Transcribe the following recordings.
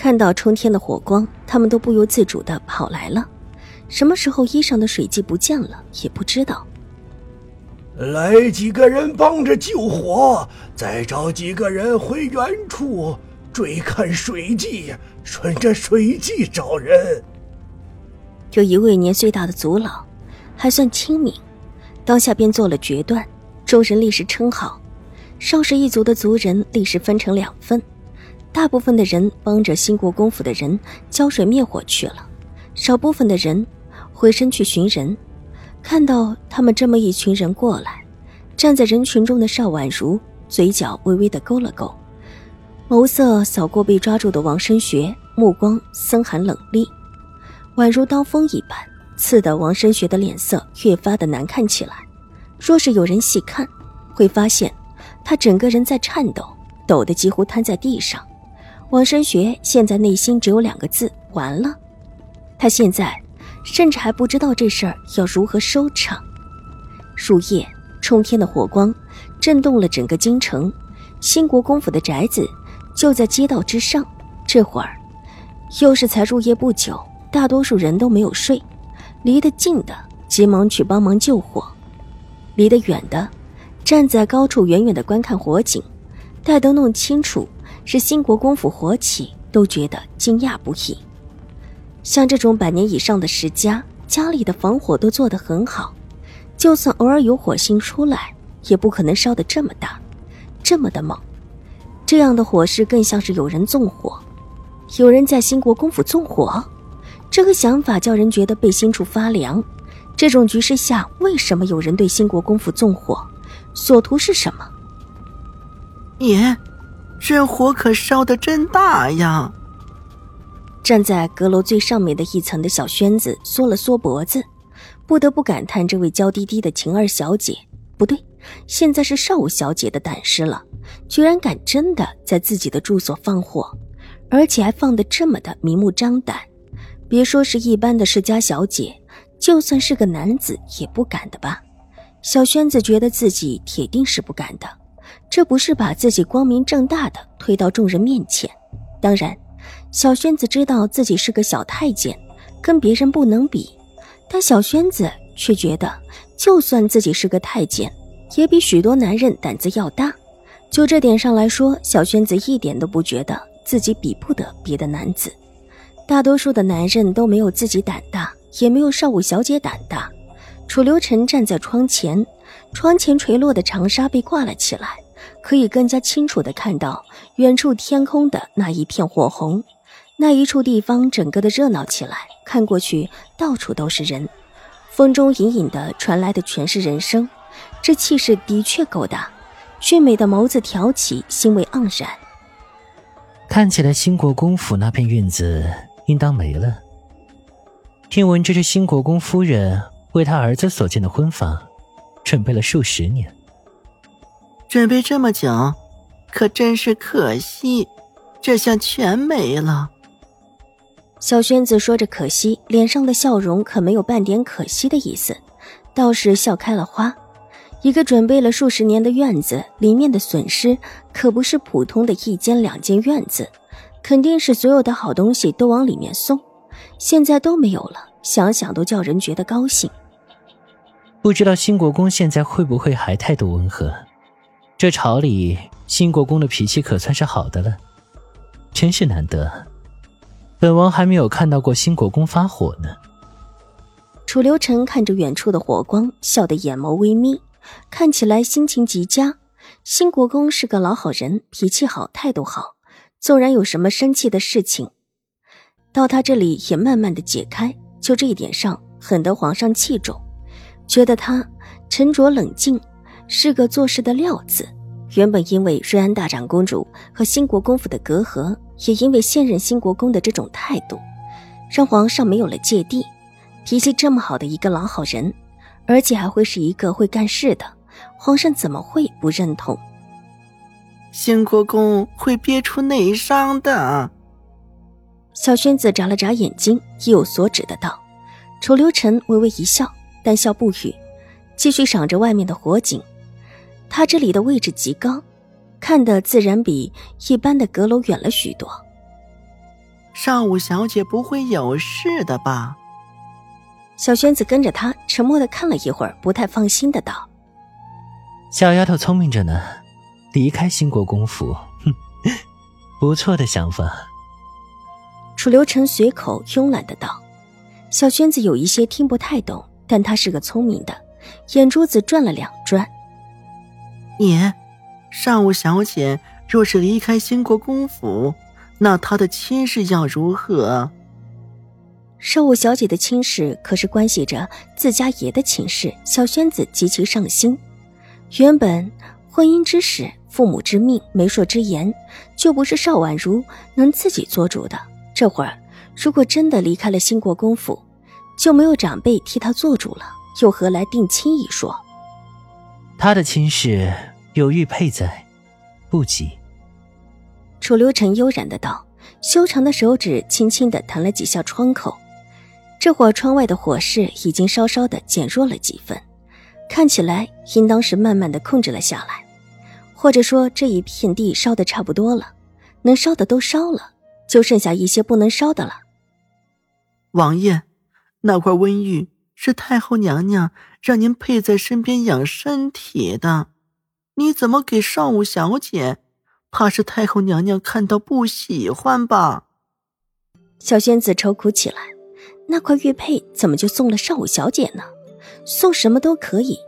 看到冲天的火光，他们都不由自主的跑来了。什么时候衣裳的水迹不见了，也不知道。来几个人帮着救火，再找几个人回原处追看水迹，顺着水迹找人。有一位年岁大的族老，还算清明，当下便做了决断。众人立时称好，少氏一族的族人立时分成两份。大部分的人帮着新国公府的人浇水灭火去了，少部分的人回身去寻人。看到他们这么一群人过来，站在人群中的邵婉如嘴角微微的勾了勾，眸色扫过被抓住的王生学，目光森寒冷厉，宛如刀锋一般，刺得王生学的脸色越发的难看起来。若是有人细看，会发现他整个人在颤抖，抖得几乎瘫在地上。王生学现在内心只有两个字：完了。他现在甚至还不知道这事儿要如何收场。入夜，冲天的火光震动了整个京城。兴国公府的宅子就在街道之上。这会儿又是才入夜不久，大多数人都没有睡。离得近的急忙去帮忙救火，离得远的站在高处远远的观看火警。待都弄清楚。是新国公府火起，都觉得惊讶不已。像这种百年以上的世家，家里的防火都做得很好，就算偶尔有火星出来，也不可能烧得这么大，这么的猛。这样的火势更像是有人纵火，有人在新国公府纵火。这个想法叫人觉得背心处发凉。这种局势下，为什么有人对新国公府纵火？所图是什么？爷。这火可烧得真大呀！站在阁楼最上面的一层的小轩子缩了缩脖子，不得不感叹这位娇滴滴的晴儿小姐，不对，现在是少武小姐的胆识了，居然敢真的在自己的住所放火，而且还放得这么的明目张胆。别说是一般的世家小姐，就算是个男子也不敢的吧？小轩子觉得自己铁定是不敢的。这不是把自己光明正大的推到众人面前。当然，小轩子知道自己是个小太监，跟别人不能比。但小轩子却觉得，就算自己是个太监，也比许多男人胆子要大。就这点上来说，小轩子一点都不觉得自己比不得别的男子。大多数的男人都没有自己胆大，也没有少武小姐胆大。楚留臣站在窗前。窗前垂落的长纱被挂了起来，可以更加清楚的看到远处天空的那一片火红。那一处地方整个的热闹起来，看过去到处都是人，风中隐隐的传来的全是人声，这气势的确够大。俊美的眸子挑起，欣慰盎然。看起来兴国公府那片院子应当没了。听闻这是兴国公夫人为他儿子所建的婚房。准备了数十年，准备这么久，可真是可惜，这下全没了。小轩子说着可惜，脸上的笑容可没有半点可惜的意思，倒是笑开了花。一个准备了数十年的院子，里面的损失可不是普通的一间两间院子，肯定是所有的好东西都往里面送，现在都没有了，想想都叫人觉得高兴。不知道兴国公现在会不会还态度温和？这朝里，新国公的脾气可算是好的了，真是难得。本王还没有看到过新国公发火呢。楚留臣看着远处的火光，笑得眼眸微眯，看起来心情极佳。新国公是个老好人，脾气好，态度好，纵然有什么生气的事情，到他这里也慢慢的解开。就这一点上，很得皇上器重。觉得他沉着冷静，是个做事的料子。原本因为瑞安大长公主和新国公府的隔阂，也因为现任新国公的这种态度，让皇上没有了芥蒂。脾气这么好的一个老好人，而且还会是一个会干事的，皇上怎么会不认同？新国公会憋出内伤的。小轩子眨了眨眼睛，意有所指的道：“楚留臣微微一笑，但笑不语，继续赏着外面的火景。他这里的位置极高，看的自然比一般的阁楼远了许多。上午小姐不会有事的吧？”小轩子跟着他，沉默的看了一会儿，不太放心的道：“小丫头聪明着呢，离开兴国公府，哼，不错的想法。”楚留臣随口慵懒的道：“小轩子有一些听不太懂，但他是个聪明的，眼珠子转了两转。你，尚武小姐若是离开兴国公府，那她的亲事要如何？尚武小姐的亲事可是关系着自家爷的亲事，小轩子极其上心。原本婚姻之事，父母之命，媒妁之言，就不是邵婉如能自己做主的。”这会儿，如果真的离开了兴国公府，就没有长辈替他做主了，又何来定亲一说？他的亲事有玉佩在，不急。楚留臣悠然的道，修长的手指轻轻的弹了几下窗口，这会儿窗外的火势已经稍稍的减弱了几分，看起来应当是慢慢的控制了下来，或者说这一片地烧的差不多了，能烧的都烧了。就剩下一些不能烧的了。王爷，那块温玉是太后娘娘让您配在身边养身体的，你怎么给少武小姐？怕是太后娘娘看到不喜欢吧？小仙子愁苦起来，那块玉佩怎么就送了少武小姐呢？送什么都可以，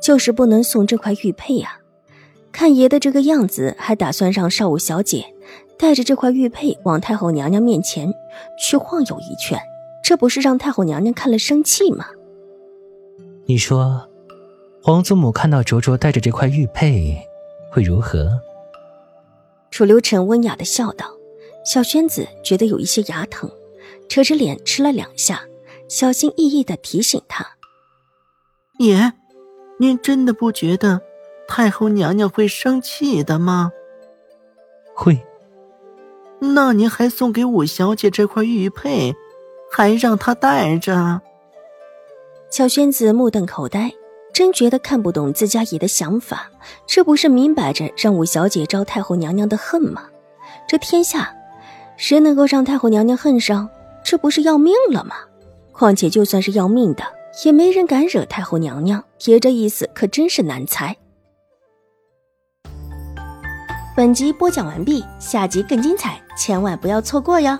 就是不能送这块玉佩呀。看爷的这个样子，还打算让少武小姐。带着这块玉佩往太后娘娘面前去晃悠一圈，这不是让太后娘娘看了生气吗？你说，皇祖母看到卓卓戴着这块玉佩，会如何？楚留臣温雅的笑道。小轩子觉得有一些牙疼，扯着脸吃了两下，小心翼翼的提醒他：“爷，您真的不觉得太后娘娘会生气的吗？”会。那您还送给五小姐这块玉佩，还让她戴着？小轩子目瞪口呆，真觉得看不懂自家爷的想法。这不是明摆着让五小姐招太后娘娘的恨吗？这天下，谁能够让太后娘娘恨上？这不是要命了吗？况且就算是要命的，也没人敢惹太后娘娘。爷这意思可真是难猜。本集播讲完毕，下集更精彩，千万不要错过哟。